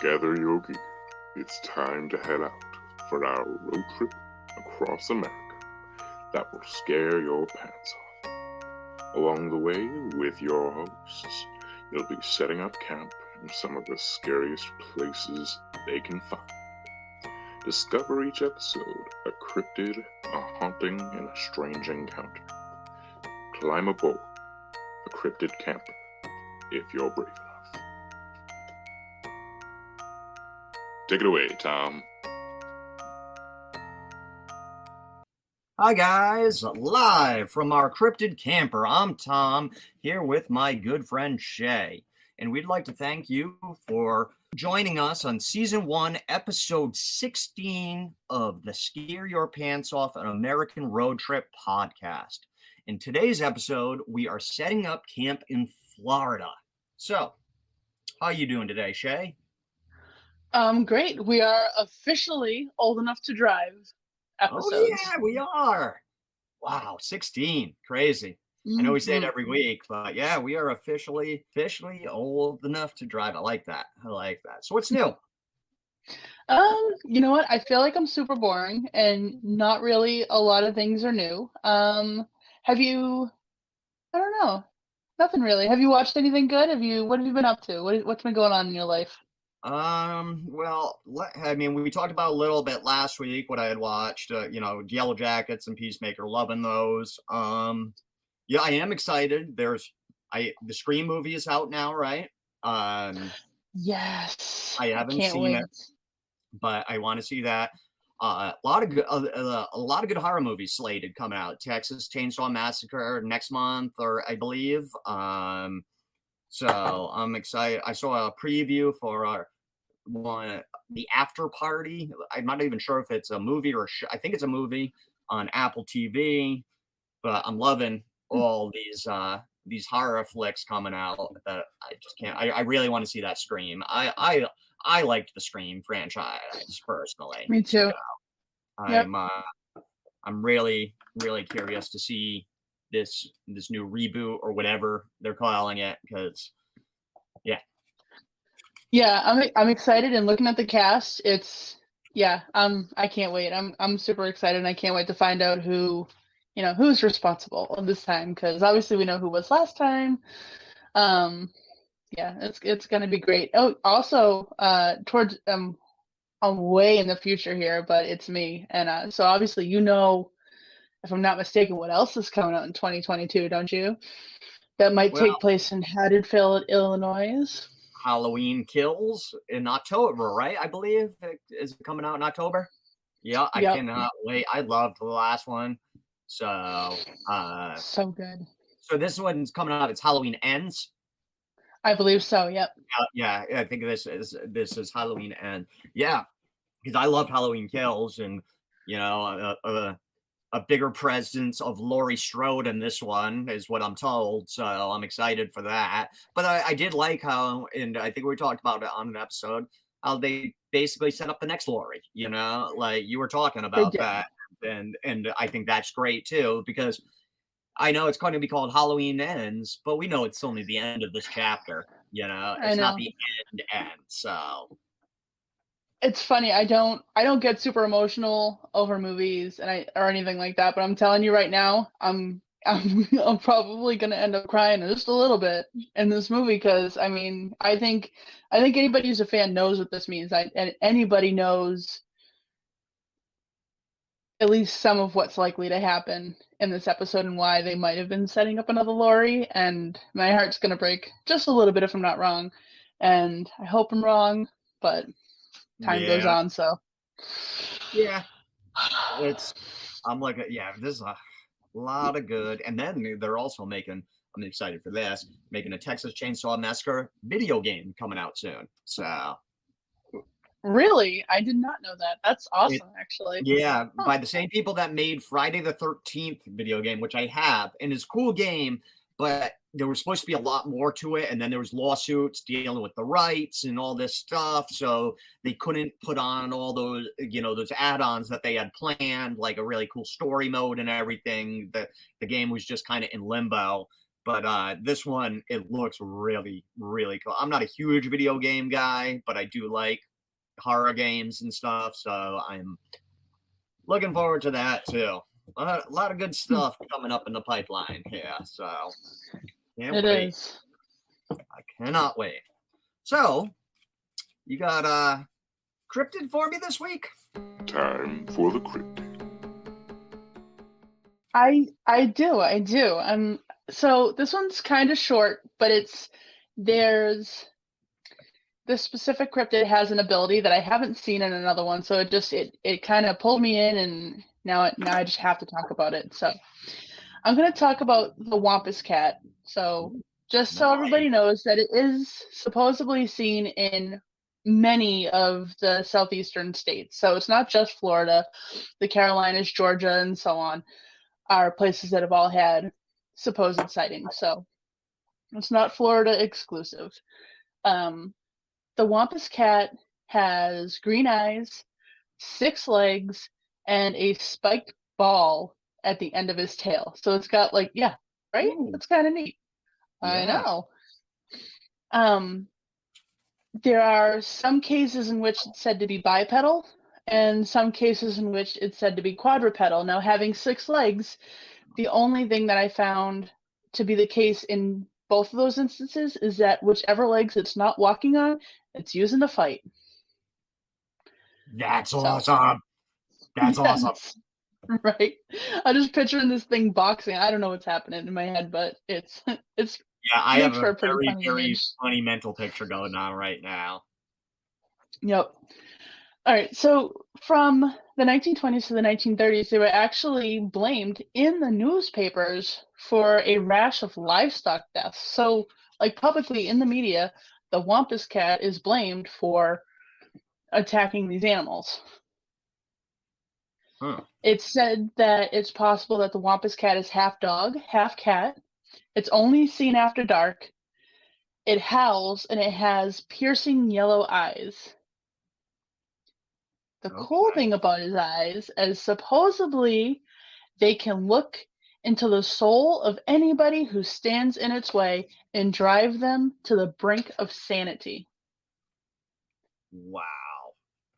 Gather gear. It's time to head out for our road trip across America that will scare your pants off. Along the way, with your hosts, you'll be setting up camp in some of the scariest places they can find. Discover each episode a cryptid, a haunting, and a strange encounter. Climb aboard a cryptid camper if you're brave Take it away, Tom. Hi, guys. Live from our cryptid camper. I'm Tom, here with my good friend Shay. And we'd like to thank you for joining us on season one, episode 16 of the Scare Your Pants Off an American Road Trip podcast. In today's episode, we are setting up camp in Florida. So, how you doing today, Shay? Um, great. We are officially old enough to drive. Episodes. Oh yeah, we are. Wow, 16. Crazy. I know we say it Mhm. every week, but yeah, we are officially officially old enough to drive. I like that. I like that. So what's new? Um, you know what? I feel like I'm super boring and not really a lot of things are new. Um, have you I don't know. Nothing really. Have you watched anything good? Have you what have you been up to? What what's been going on in your life? Um, well, I mean, we talked about a little bit last week what I had watched, uh, you know, Yellow Jackets and Peacemaker, loving those. Um, yeah, I am excited. There's I the Scream movie is out now, right? Um, Yes. I haven't seen wait. it. but I want to see that. Uh, a lot of good, uh, uh, a lot of good horror movies slated coming out. Texas Chainsaw Massacre next month, or I believe. Um, so I'm excited. I saw a preview for our one, the After Party. I'm not even sure if it's a movie or a sh- I think it's a movie on Apple TV. But I'm loving all these uh, these horror flicks coming out that I just can't. I, I really want to see that Scream. I I I liked the Scream franchise personally. Me too. Yep. I'm uh, I'm really really curious to see this this new reboot or whatever they're calling it because Yeah, I'm I'm excited and looking at the cast, it's yeah, um I can't wait. I'm I'm super excited and I can't wait to find out who, you know, who's responsible this time because obviously we know who was last time. Um yeah, it's it's going to be great. Oh, also uh towards um I'm way in the future here, but it's me and uh so obviously you know if I'm not mistaken what else is coming out in 2022, don't you? That might Well- take place in Haddonfield, Illinois. Halloween Kills in October, right? I believe it is coming out in October. Yeah, I Yep. cannot wait. I loved the last one. So, uh, So good. so this one's coming out. It's Halloween Ends. I believe so. Yep. Uh, yeah, I think this is this is Halloween End. Yeah, because I love Halloween Kills, and you know, a, a, a bigger presence of Laurie Strode in this one is what I'm told. So I'm excited for that. But I, I did like how, and I think we talked about it on an episode, how they basically set up the next Laurie. You know, like you were talking about that, and and I think that's great too because. I know it's going to be called Halloween Ends, but we know it's only the end of this chapter. You know, it's not the end end. So It's funny. I don't. I don't get super emotional over movies and I or anything like that. But I'm telling you right now, I'm. I'm, I'm probably gonna end up crying just a little bit in this movie because I mean I think I think anybody who's a fan knows what this means. I and anybody knows at least some of what's likely to happen in this episode and why they might have been setting up another Laurie. And my heart's gonna break just a little bit if I'm not wrong. And I hope I'm wrong, but time goes on. So Yeah, it's. I'm like, yeah, this is a lot of good. And then they're also making. I'm excited for this. Making a Texas Chainsaw Massacre video game coming out soon. So really, I did not know that. That's awesome, actually. yeah, Huh. by the same people that made Friday the 13th video game, which I have, and it's cool game, but there was supposed to be a lot more to it, and then there was lawsuits dealing with the rights and all this stuff, so they couldn't put on all those, you know, those add-ons that they had planned, like a really cool story mode and everything. The the game was just kind of in limbo. But uh, this one, it looks really, really cool. I'm not a huge video game guy, but I do like horror games and stuff. So I'm looking forward to that too. A lot, of good stuff coming up in the pipeline here. So can't It wait. is. I cannot wait. So you got uh cryptid for me this week? Time for the crypt. I I do, I do. Um so this one's kind of short, but it's there's this specific cryptid has an ability that I haven't seen in another one, so it just it it kind of pulled me in and now it now I just have to talk about it. So I'm going to talk about the Wampus cat. So just so everybody knows that it is supposedly seen in many of the southeastern states. So it's not just Florida, the Carolinas, Georgia, and so on are places that have all had supposed sightings. So it's not Florida exclusive. Um, the Wampus cat has green eyes, six legs, and a spiked ball at the end of his tail. So it's got like, yeah, right? Ooh. That's kind of neat. I know. Um, there are some cases in which it's said to be bipedal, and some cases in which it's said to be quadrupedal. Now, having six legs, the only thing that I found to be the case in both of those instances is that whichever legs it's not walking on, it's using to fight. That's So- awesome. That's awesome. Right. I'm just picturing this thing boxing. I don't know what's happening in my head, but it's it's Yeah, I have a a pretty very, funny very image. funny mental picture going on right now. Yep. All right. So from the 1920s to the 1930s, they were actually blamed in the newspapers for a rash of livestock deaths. So, like publicly in the media, the Wampus cat is blamed for attacking these animals. Huh. It's said that it's possible that the Wampus cat is half dog, half cat. It's only seen after dark. It howls and it has piercing yellow eyes. The cool thing about his eyes is supposedly they can look into the soul of anybody who stands in its way and drive them to the brink of sanity. Wow.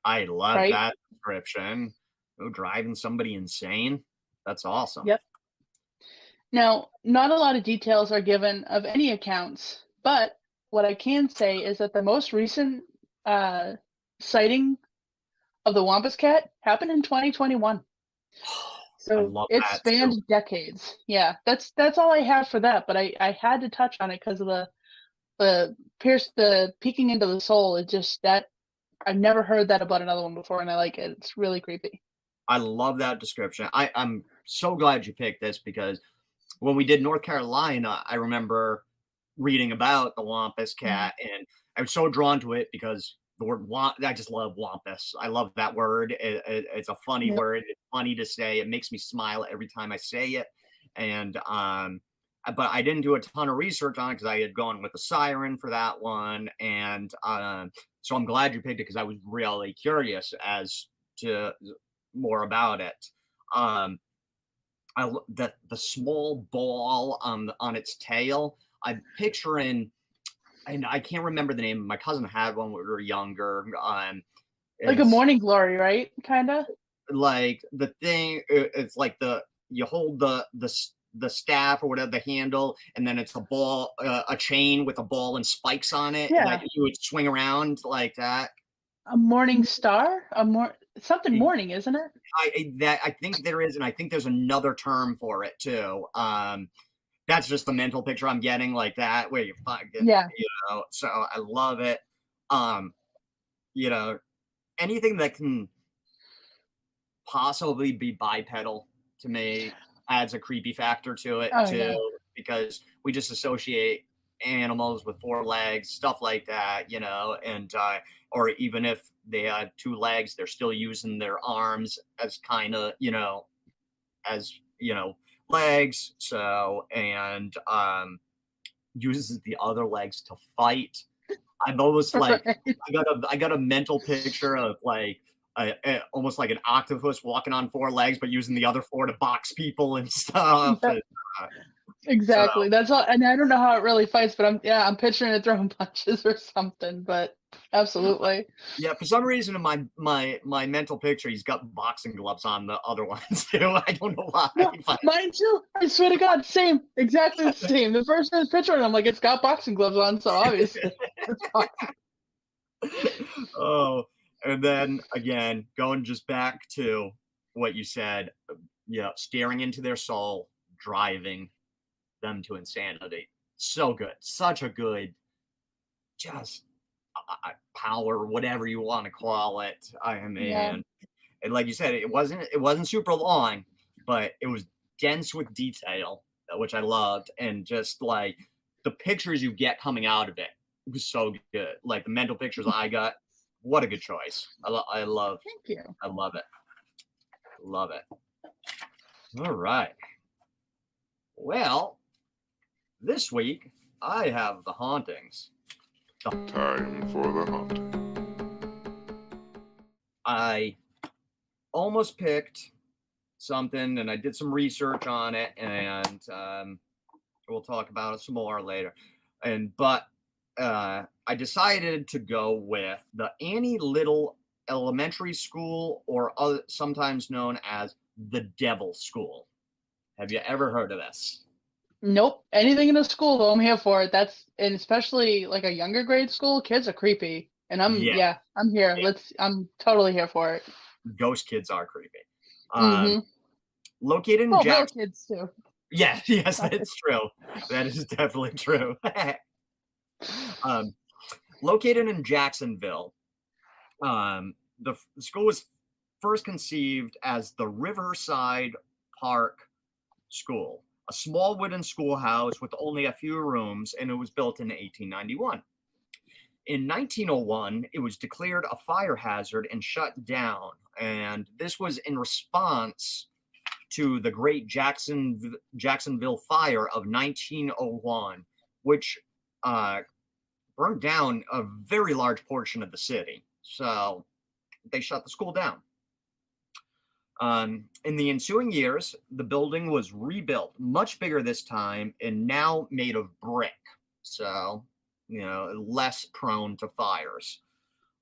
I love Right? that description. Oh, driving somebody insane. That's awesome. Yep. Now, not a lot of details are given of any accounts, but what I can say is that the most recent uh, sighting of the Wampus cat happened in 2021. So it spanned too. decades. Yeah, that's that's all I have for that. But I I had to touch on it because of the the pierce the peeking into the soul. It just that I've never heard that about another one before, and I like it. It's really creepy. I love that description. I, I'm so glad you picked this because when we did North Carolina, I remember reading about the Wampus Mm-hmm. cat, and I was so drawn to it because the word wamp. I just love Wampus. I love that word. It, it- it's a funny Yep. word. It's funny to say. It makes me smile every time I say it. And um, uh, but I didn't do a ton of research on it because I had gone with the siren for that one, and um, so I'm glad you picked it because I was really curious as to more about it. Um, I the the small ball on the- on its tail. I'm picturing, and I can't remember the name. My cousin had one when we were younger. Um, Like a morning glory, right? Kind of. like the thing. It's like the you hold the the the staff or whatever the handle, and then it's a ball, uh, a chain with a ball and spikes on it Yeah. that you would swing around like that. A morning star? A more something morning, isn't it? I I- that I think there is, and I think there's another term for it too. Um, that's just the mental picture I'm getting, like that, where you fucking, Yeah. you know. So I love it. Um, you know, anything that can possibly be bipedal to me adds a creepy factor to it Oh, too, yeah. because we just associate animals with four legs, stuff like that, you know, and uh, or even if they had two legs, they're still using their arms as kind of, you know, as you know, legs. So and um uses the other legs to fight. I'm almost like I got a I got a mental picture of like almost like an octopus walking on four legs, but using the other four to box people and stuff. And, uh, Exactly. That's all. And I don't know how it really fights, but I'm yeah, I'm picturing it throwing punches or something. But absolutely. Yeah, for some reason in my my my mental picture, he's got boxing gloves on the other ones too. I don't know why. No, but- mine too. I swear to God, same, exactly the same. The first I was picturing, I'm like, it's got boxing gloves on, so obviously. oh, and then again, going just back to what you said, Yeah, you know, staring into their soul, driving them to insanity. So good, such a good, just uh, power, whatever you want to call it. I mean, Yeah. and like you said, it wasn't it wasn't super long, but it was dense with detail, uh, which I loved, and just like the pictures you get coming out of it it was so good. Like the mental pictures I got, what a good choice. I, lo- I love, Thank you. I love it, love it. All right. Well, this week I have the hauntings. The- Time for the haunting. I almost picked something and I did some research on it and um, we'll talk about it some more later. And but uh, I decided to go with the Annie Little Elementary School, or other, sometimes known as the Devil School. Have you ever heard of this? Nope. Anything in a school though, I'm here for it. That's and especially like a younger grade school, kids are creepy. And I'm Yeah. yeah, I'm here. Yeah. Let's I'm totally here for it. Ghost kids are creepy. Um, Mhm. Located in Oh, Jackson. kids too. Yeah, yes, that's true. That is definitely true. um, located in Jacksonville, um, the, f- the school was first conceived as the Riverside Park School, a small wooden schoolhouse with only a few rooms, and it was built in 1891. In 1901, it was declared a fire hazard and shut down, and this was in response to the Great Jackson Jacksonville Fire of 1901, which uh, burned down a very large portion of the city. So they shut the school down. Um, in the ensuing years, the building was rebuilt, much bigger this time, and now made of brick. So, you know, less prone to fires.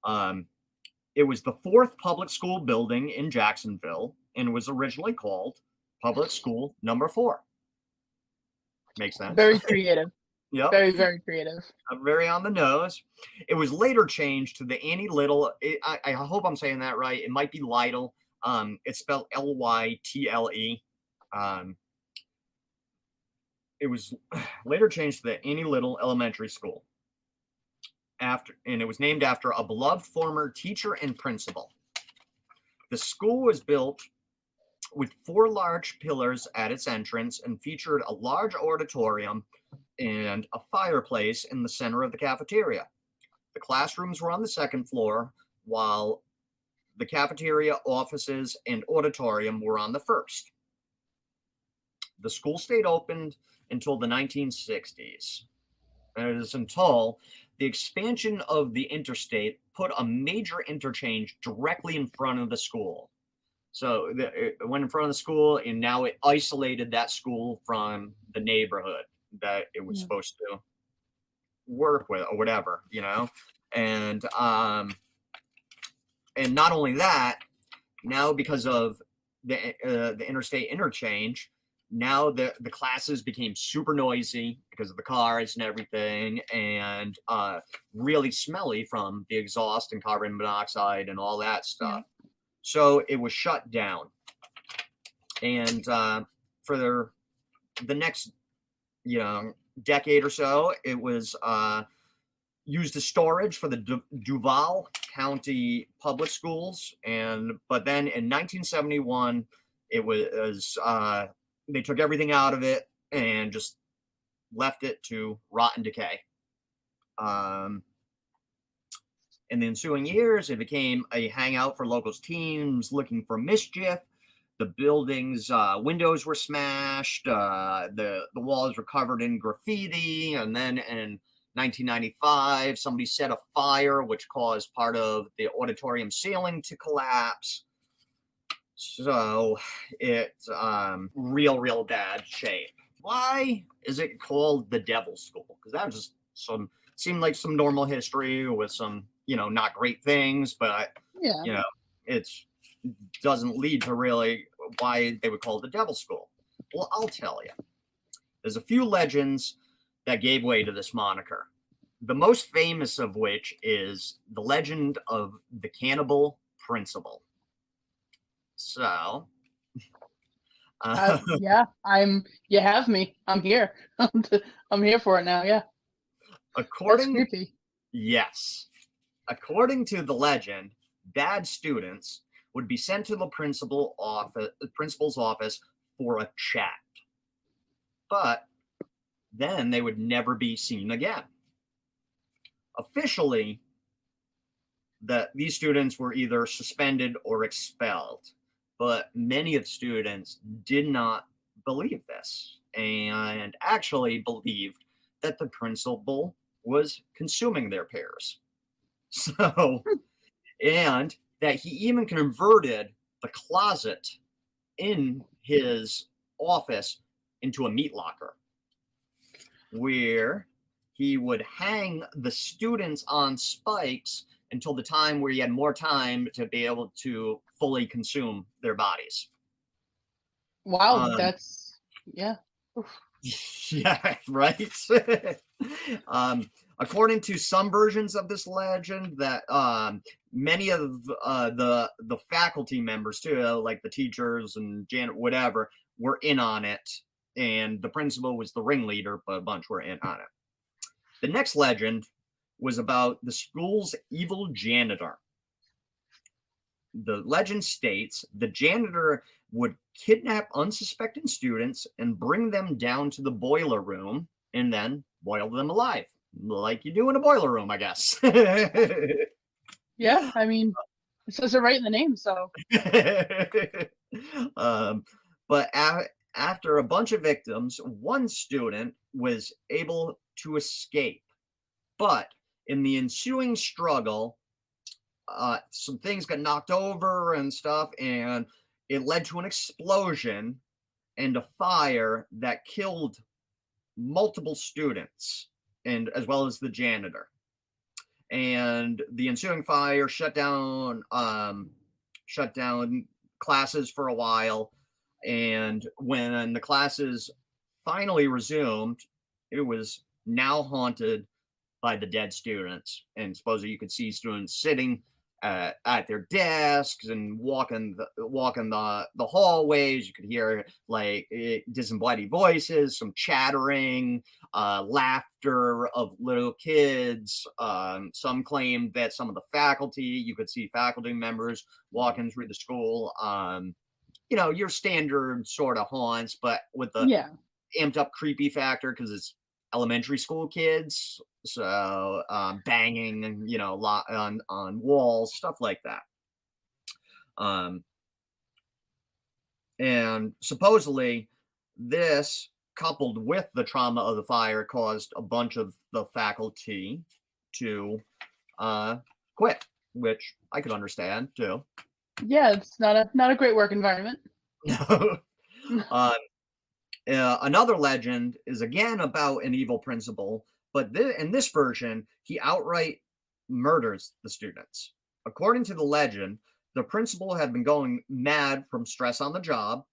Um, it was the fourth public school building in Jacksonville and was originally called Public School Number Four. Makes sense. Very creative. Yep. Very, very creative. very on the nose. It was later changed to the Annie Little. It, I, I hope I'm saying that right. It might be Lytle. Um, it's spelled L Y T L E. Um, it was later changed to the Annie Little Elementary School. After and it was named after a beloved former teacher and principal. The school was built with four large pillars at its entrance and featured a large auditorium and a fireplace in the center of the cafeteria. The classrooms were on the second floor, while the cafeteria, offices, and auditorium were on the first. The school stayed open until the 1960s. And it is until the expansion of the interstate put a major interchange directly in front of the school. So the, it went in front of the school, and now it isolated that school from the neighborhood that it was Yeah. supposed to work with or whatever, you know. And um, and not only that, now because of the uh, the interstate interchange, now the the classes became super noisy because of the cars and everything, and uh, really smelly from the exhaust and carbon monoxide and all that stuff. So it was shut down, and uh, for the the next you know decade or so, it was uh, used the storage for the Du- Duval County Public Schools, and but then in 1971, it was uh, they took everything out of it and just left it to rot and decay. Um, in the ensuing years, it became a hangout for locals teams looking for mischief. The building's uh, windows were smashed. Uh, the the walls were covered in graffiti, and then in 1995, somebody set a fire, which caused part of the auditorium ceiling to collapse. So it's um, real, real bad shape. why is it called the Devil School? Because that was just some seemed like some normal history with some you know not great things, but Yeah. you know it's doesn't lead to really why they would call it the Devil School. Well, I'll tell you. There's a few legends that gave way to this moniker. The most famous of which is the legend of the cannibal principal. So, Uh, uh, yeah. I'm. You have me. I'm here. I'm here for it now. Yeah. According. Yes. According to the legend, bad students would be sent to the principal office, the principal's office for a chat. But then they would never be seen again. Officially, that these students were either suspended or expelled, but many of the students did not believe this and actually believed that the principal was consuming their pears. So, and that he even converted the closet in his office into a meat locker where he would hang the students on spikes until the time where he had more time to be able to fully consume their bodies. Wow. Um, that's yeah. yeah, right. um, according to some versions of this legend, that um, many of uh, the the faculty members too, like the teachers and Janet, whatever, were in on it, and the principal was the ringleader, but a bunch were in on it. The next legend was about the school's evil janitor. The legend states the janitor would kidnap unsuspecting students and bring them down to the boiler room and then boil them alive, like you do in a boiler room, I guess. Yeah. I mean, it says it right in the name. So um, but a- after a bunch of victims, one student was able to escape. But in the ensuing struggle, uh, some things got knocked over and stuff, and it led to an explosion and a fire that killed multiple students, and as well as the janitor. And the ensuing fire shut down um, shut down classes for a while. And when the classes finally resumed, it was now haunted by the dead students. And supposedly you could see students sitting uh, at their desks and walking the walking the the hallways. You could hear like eh, disembodied voices, some chattering, uh, laughter of little kids. Um, some claimed that some of the faculty, you could see faculty members walking through the school. Um, you know, your standard sort of haunts, but with the yeah. amped up creepy factor because it's elementary school kids. So um, banging and you know lot on on walls, stuff like that. Um, and supposedly this coupled with the trauma of the fire caused a bunch of the faculty to uh, quit, which I could understand too. Yeah. It's not a not a great work environment. um, uh, another legend is again about an evil principal, but thi- in this version, he outright murders the students. According to the legend, the principal had been going mad from stress on the job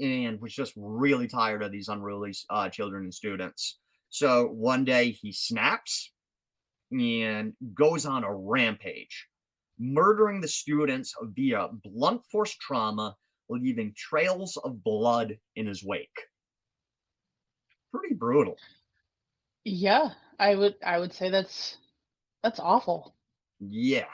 and was just really tired of these unruly uh, children and students. So one day he snaps and goes on a rampage, murdering the students via blunt force trauma leaving trails of blood in his wake. Pretty brutal. Yeah. I would I would say that's that's awful. Yeah.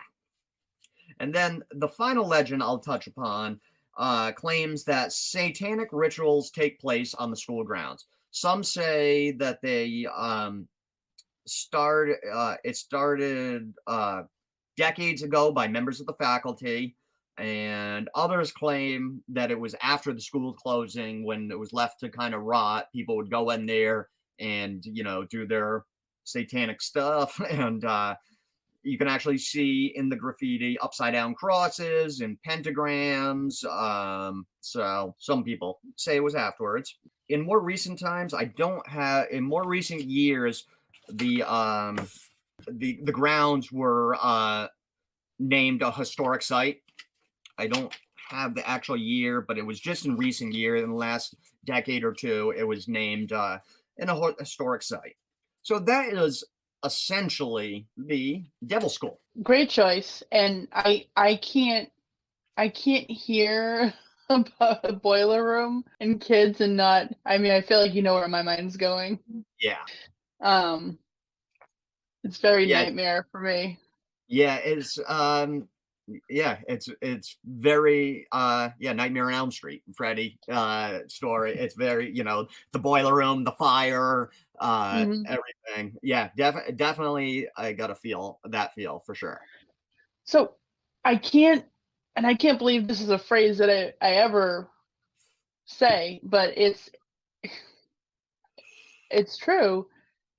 And then the final legend I'll touch upon uh, claims that satanic rituals take place on the school grounds. Some say that they um, start. Uh, it started uh, decades ago by members of the faculty, and others claim that it was after the school closing when it was left to kind of rot. People would go in there and you know do their satanic stuff and uh, you can actually see in the graffiti upside down crosses and pentagrams. Um, so some people say it was afterwards. in more recent times, I don't have in more recent years the um the the grounds were uh named a historic site. I don't have the actual year, but it was just in recent year, in the last decade or two, it was named uh, in a historic site. So that is essentially the Devil School. Great choice, and I I can't I can't hear about a boiler room and kids and not. I mean, I feel like you know where my mind's going. Yeah. Um, it's very Yeah. nightmare for me. Yeah, it's um yeah, it's it's very uh yeah, Nightmare on Elm Street, Freddy uh story. It's very, you know, the boiler room, the fire, uh Mhm. everything. Yeah, def- definitely I got to feel that feel for sure. So I can't, and I can't believe this is a phrase that I, I ever say, but it's it's true.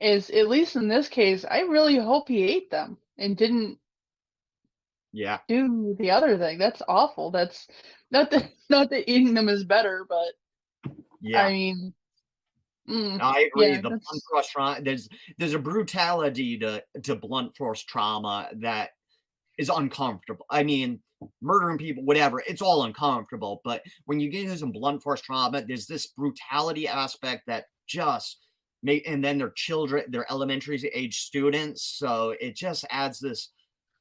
Is at least in this case, I really hope he ate them and didn't Yeah. do the other thing. That's awful. That's not that not that eating them is better, but Yeah. I mean, mm, No, I agree. yeah, the blunt force trauma. There's there's a brutality to to blunt force trauma that is uncomfortable. I mean, murdering people, whatever, it's all uncomfortable. But when you get into some blunt force trauma, there's this brutality aspect that just. And then they're children, they're elementary age students, so it just adds this.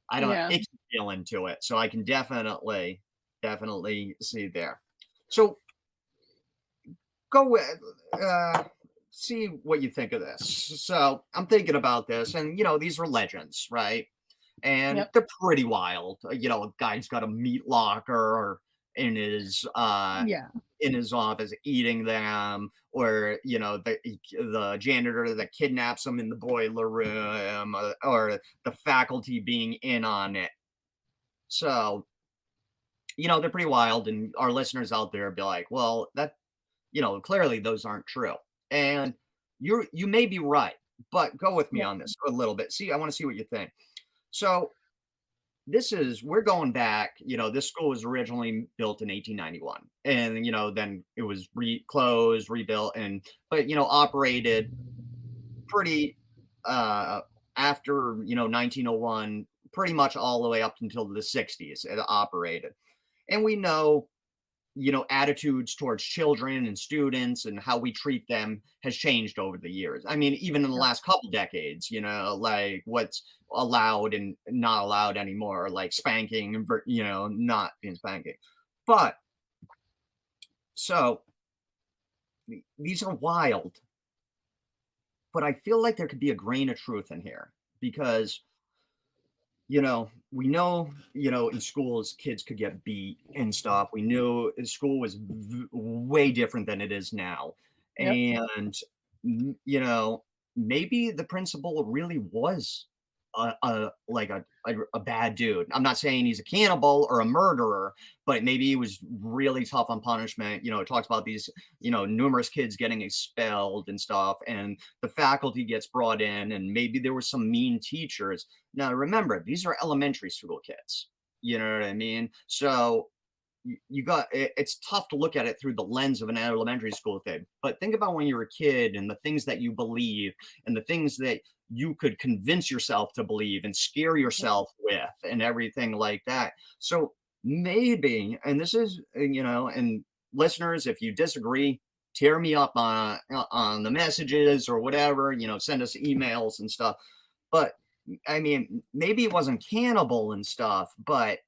I don't Yeah. know, icky feeling to it. So I can definitely, definitely see there. So go with uh see what you think of this. So I'm thinking about this, and you know, these are legends, right? And Yep. they're pretty wild. You know, a guy's got a meat locker in his uh yeah, in his office eating them, or you know, the the janitor that kidnaps them in the boiler room, uh, or the faculty being in on it. So, you know, they're pretty wild, and our listeners out there be like, well, that, you know, clearly those aren't true. And you're you may be right, but go with me Yeah. on this a little bit. See, I want to see what you think. So this is we're going back you know this school was originally built in 1891 and you know then it was re closed rebuilt and but you know operated pretty uh after you know 1901 pretty much all the way up until the 60s it operated. And we know you know attitudes towards children and students and how we treat them has changed over the years. I mean even in the last couple decades you know like what's allowed and not allowed anymore like spanking and you know not being spanking. But so these are wild. But i feel like there could be a grain of truth in here because you know we know you know in schools kids could get beat and stuff we knew school was v- way different than it is now Yep. and you know maybe the principal really was a, a like a, a a bad dude. I'm not saying he's a cannibal or a murderer but maybe he was really tough on punishment. You know it talks about these you know numerous kids getting expelled and stuff and the faculty gets brought in and maybe there were some mean teachers. Now remember these are elementary school kids. You know what i mean? So you got it- it's tough to look at it through the lens of an elementary school thing but think about when you're a kid and the things that you believe and the things that you could convince yourself to believe and scare yourself with and everything like that. So maybe and this is you know and listeners if you disagree tear me up on uh, on the messages or whatever you know send us emails and stuff. But i mean maybe it wasn't cannibal and stuff but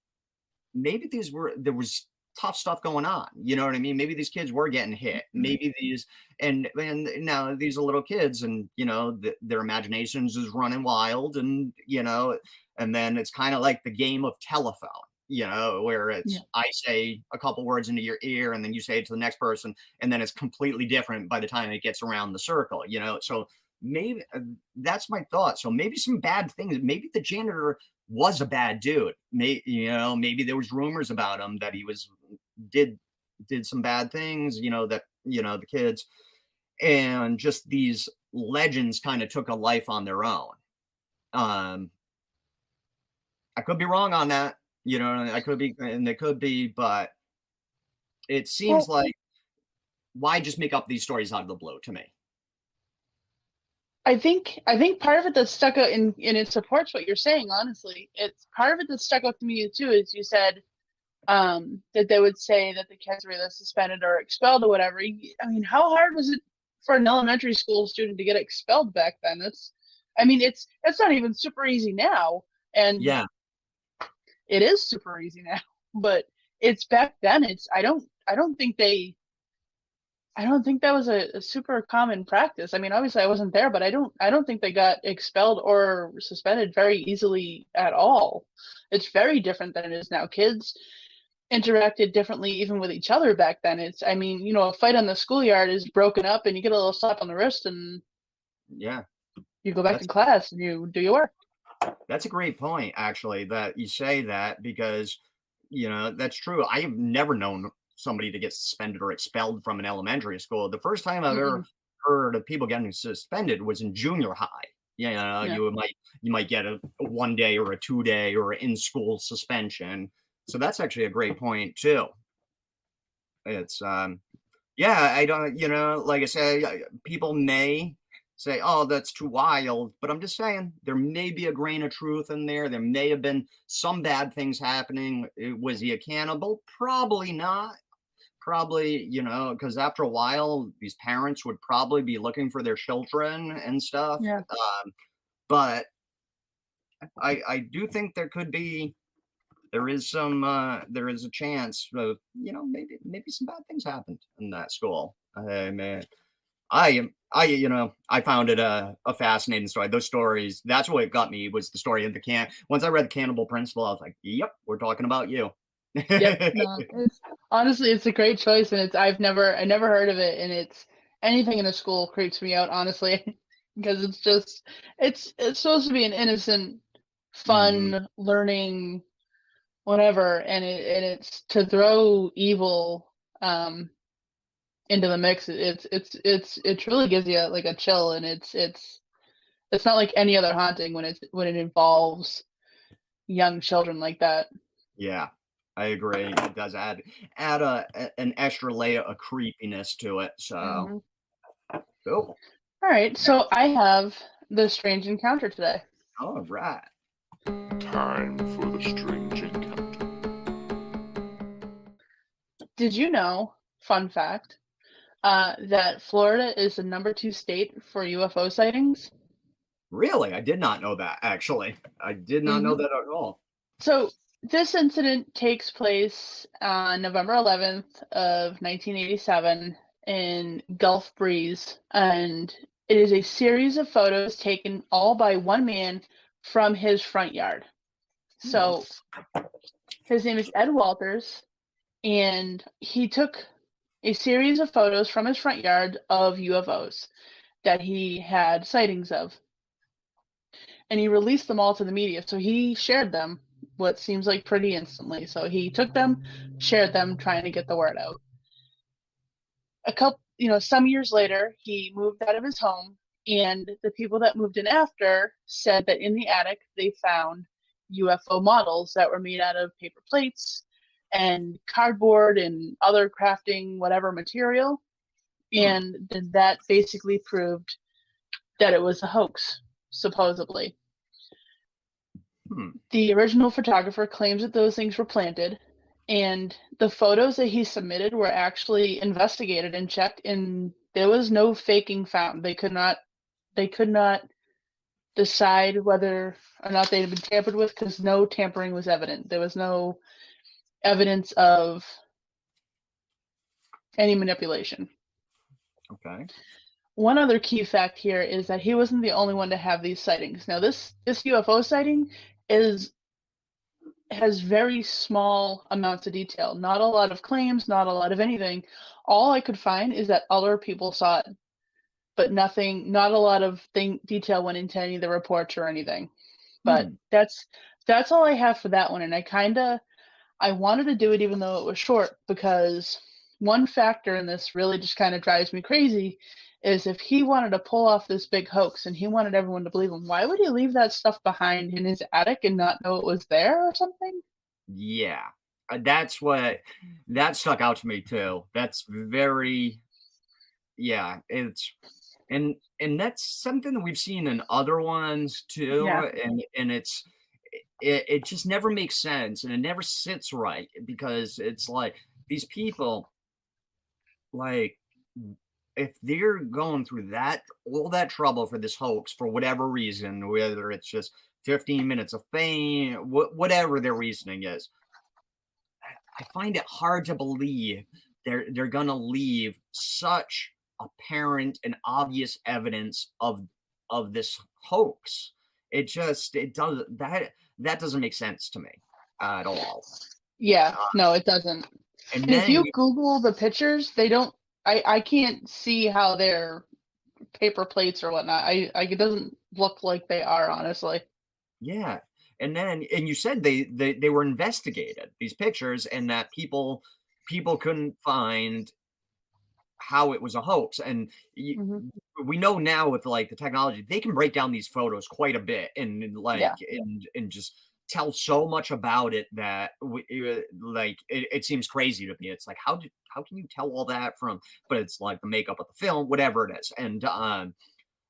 maybe these were there was tough stuff going on you know what i mean maybe these kids were getting hit Mhm. maybe these and and now these are little kids and you know th- their imaginations is running wild and you know and then it's kind of like the game of telephone you know where it's Yeah. i say a couple words into your ear and then you say it to the next person and then it's completely different by the time it gets around the circle you know so maybe uh, that's my thought so maybe some bad things maybe the janitor was a bad dude. May you know maybe there was rumors about him that he was did did some bad things you know that you know the kids. And just these legends kind of took a life on their own. Um i could be wrong on that you know i could be and they could be but it seems Well- like why just make up these stories out of the blue to me? I think I think part of it that stuck out and, and it supports what you're saying, honestly. It's part of it that stuck out to me too is you said um, that they would say that the kids were either suspended or expelled or whatever. I mean, how hard was it for an elementary school student to get expelled back then? That's I mean, it's it's not even super easy now. And Yeah. it is super easy now. But it's back then it's I don't I don't think they I don't think that was a, a super common practice. I mean, obviously I wasn't there, but I don't I don't think they got expelled or suspended very easily at all. It's very different than it is now. Kids interacted differently even with each other back then. It's I mean, you know, a fight on the schoolyard is broken up and you get a little slap on the wrist and Yeah. you go back That's- to class and you do your work. That's a great point, actually, that you say that because, you know, that's true. I have never known somebody to get suspended or expelled from an elementary school. The first time I've ever heard of people getting suspended was in junior high. You know, Yeah. you might you might get a, a one day or a two day or in school suspension. So that's actually a great point too. It's um yeah, I don't you know, like I say, I- people may say, oh, that's too wild. But I'm just saying, there may be a grain of truth in there. There may have been some bad things happening. Uh, Was he a cannibal? Probably not. Probably, you know, because after a while, these parents would probably be looking for their children and stuff. Yeah. Um, but I, I do think there could be, there is some, uh, there is a chance of, you know, maybe, maybe some bad things happened in that school. I mean, I am, I, you know, I found it a, a fascinating story. Those stories, that's what got me was the story of the can. Once I read the Cannibal Principal, I was like, yep, we're talking about you. Yep. No, it's, honestly, it's a great choice, and it's I've never I never heard of it, and it's anything in a school creeps me out honestly, because it's just it's it's supposed to be an innocent, fun learning, whatever, and it and it's to throw evil um into the mix. It's it's it's it truly gives you like a chill, and it's it's it's not like any other haunting when it's when it involves young children like that. Yeah, I agree. It does add add a, a- an extra layer of creepiness to it. So Mhm. cool. All right, so I have the strange encounter today. All right. Time for the strange encounter. Did you know, fun fact, uh, that Florida is the number two state for UFO sightings? Really, I did not know that. Actually, I did not know Mhm. that at all. So this incident takes place on November 11th of 1987 in Gulf Breeze, and it is a series of photos taken all by one man from his front yard. So his name is Ed Walters, and he took a series of photos from his front yard of UFOs that he had sightings of. And he released them all to the media. So he shared them, what seems like pretty instantly. So he took them, shared them, trying to get the word out. A couple, you know, some years later, he moved out of his home, and the people that moved in after said that in the attic they found UFO models that were made out of paper plates and cardboard and other crafting whatever material. And th- that basically proved that it was a hoax supposedly. Hmm. the original photographer claims that those things were planted and the photos that he submitted were actually investigated and checked and there was no faking found they could not they could not decide whether or not they had been tampered with because no tampering was evident. There was no evidence of any manipulation Okay. one other key fact here is that he wasn't the only one to have these sightings. Now this this UFO sighting is has very small amounts of detail, not a lot of claims, not a lot of anything. All I could find is that other people saw it, but nothing, not a lot of thing detail went into any of the reports or anything. But Hmm. that's that's all I have for that one, and I kind of I wanted to do it even though it was short because one factor in this really just kind of drives me crazy is if he wanted to pull off this big hoax and he wanted everyone to believe him, why would he leave that stuff behind in his attic and not know it was there or something? Yeah, uh, that's what that stuck out to me too. That's very yeah, it's and and that's something that we've seen in other ones too, Yeah. and and it's it, it just never makes sense and it never sits right because it's like these people like if they're going through that all that trouble for this hoax for whatever reason whether it's just 15 minutes of fame wh- whatever their reasoning is I- find it hard to believe they're they're gonna leave such apparent and obvious evidence of of this hoax. It just it does that that doesn't make sense to me uh, at all Yeah, uh, no, it doesn't. and And if you you- Google the pictures, they don't. I I can't see how they're paper plates or whatnot. I, I it doesn't look like they are honestly. Yeah. And then and you said they they they were investigated these pictures and that people people couldn't find how it was a hoax and you, Mhm. we know now with like the technology they can break down these photos quite a bit and, and, like Yeah. and and just tell so much about it that we, uh, like it, it seems crazy to me it's like how did how can you tell all that from but it's like the makeup of the film whatever it is and um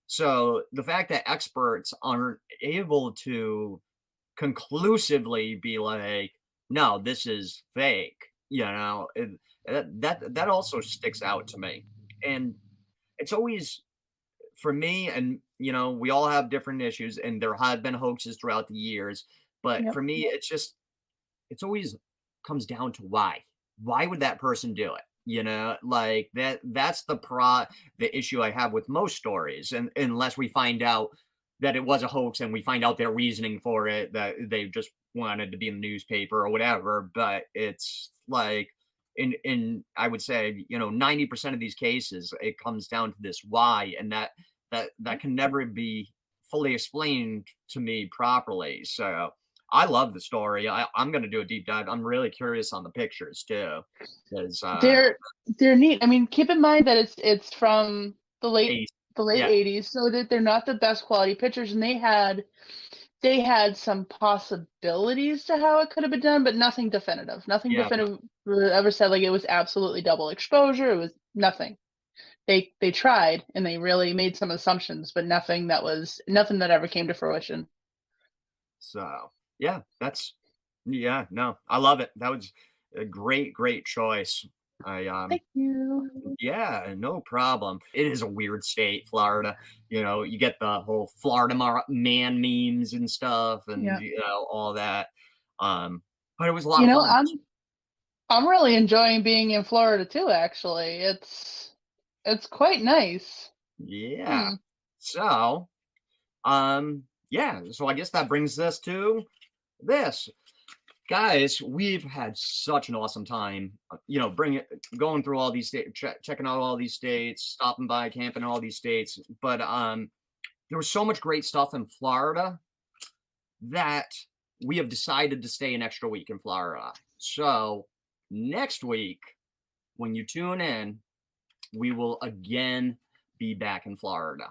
so the fact that experts aren't able to conclusively be like no this is fake you know it, that that that also sticks out to me. And it's always for me and you know we all have different issues and there have been hoaxes throughout the years but Yep. for me it's just it's always comes down to why. Why would that person do it? You know like that that's the pro the issue i have with most stories and unless we find out that it was a hoax and we find out their reasoning for it that they just wanted to be in the newspaper or whatever but it's like in in i would say you know 90% of these cases it comes down to this why and that that that can never be fully explained to me properly so i love the story I, i'm going to do a deep dive i'm really curious on the pictures too because uh They're they're neat. I mean, keep in mind that it's it's from the late Eight- the late yeah. 80s, so that they're not the best quality pictures, and they had they had some possibilities to how it could have been done, but nothing definitive. Nothing Yeah. definitive ever said like it was absolutely double exposure. It was nothing. They they tried and they really made some assumptions, but nothing that was nothing that ever came to fruition. So yeah, that's yeah, no, I love it. That was a great, great choice. I um Thank you. yeah, no problem. It is a weird state, Florida. You know, you get the whole Florida man memes and stuff, and Yeah. you know all that. Um, but it was a lot You know. I'm I'm really enjoying being in Florida too. Actually, it's it's quite nice. Yeah. Hmm. So, um, yeah. So I guess that brings us to this, guys. We've had such an awesome time. uh, You know, bring it, going through all these states, che- checking out all these states, stopping by, camping in all these states. But um, there was so much great stuff in Florida that we have decided to stay an extra week in Florida. So next week, when you tune in, we will again be back in Florida.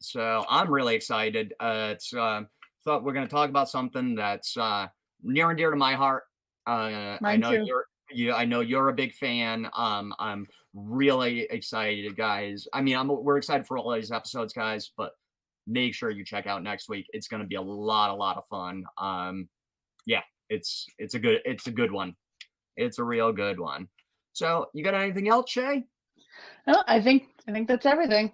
So I'm really excited. Uh, it's uh, thought we're going to talk about something that's uh, near and dear to my heart. Uh, I know too. you're you. I know you're a big fan. Um, I'm really excited, guys. I mean, I'm we're excited for all these episodes, guys. But make sure you check out next week. It's going to be a lot, a lot of fun. Um, yeah, it's it's a good it's a good one. It's a real good one. So, you got anything else, Shay? No, I think I think that's everything.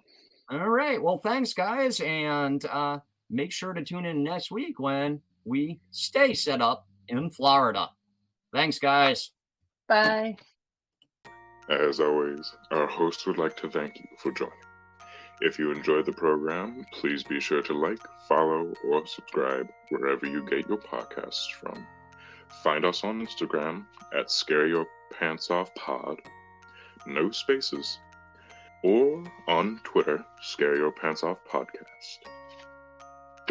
All right. Well, thanks, guys. And uh, make sure to tune in next week when we stay set up in Florida. Thanks, guys. Bye. As always, our host would like to thank you for joining. If you enjoyed the program, please be sure to like, follow, or subscribe wherever you get your podcasts from. Find us on Instagram at Scare Your Pants Off Pod, no spaces, or on Twitter, Scare Your Pants Off Podcast.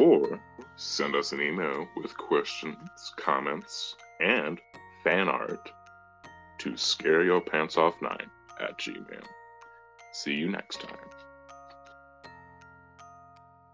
Or send us an email with questions, comments, and fan art to scareyourpantsoff9 at gmail. See you next time.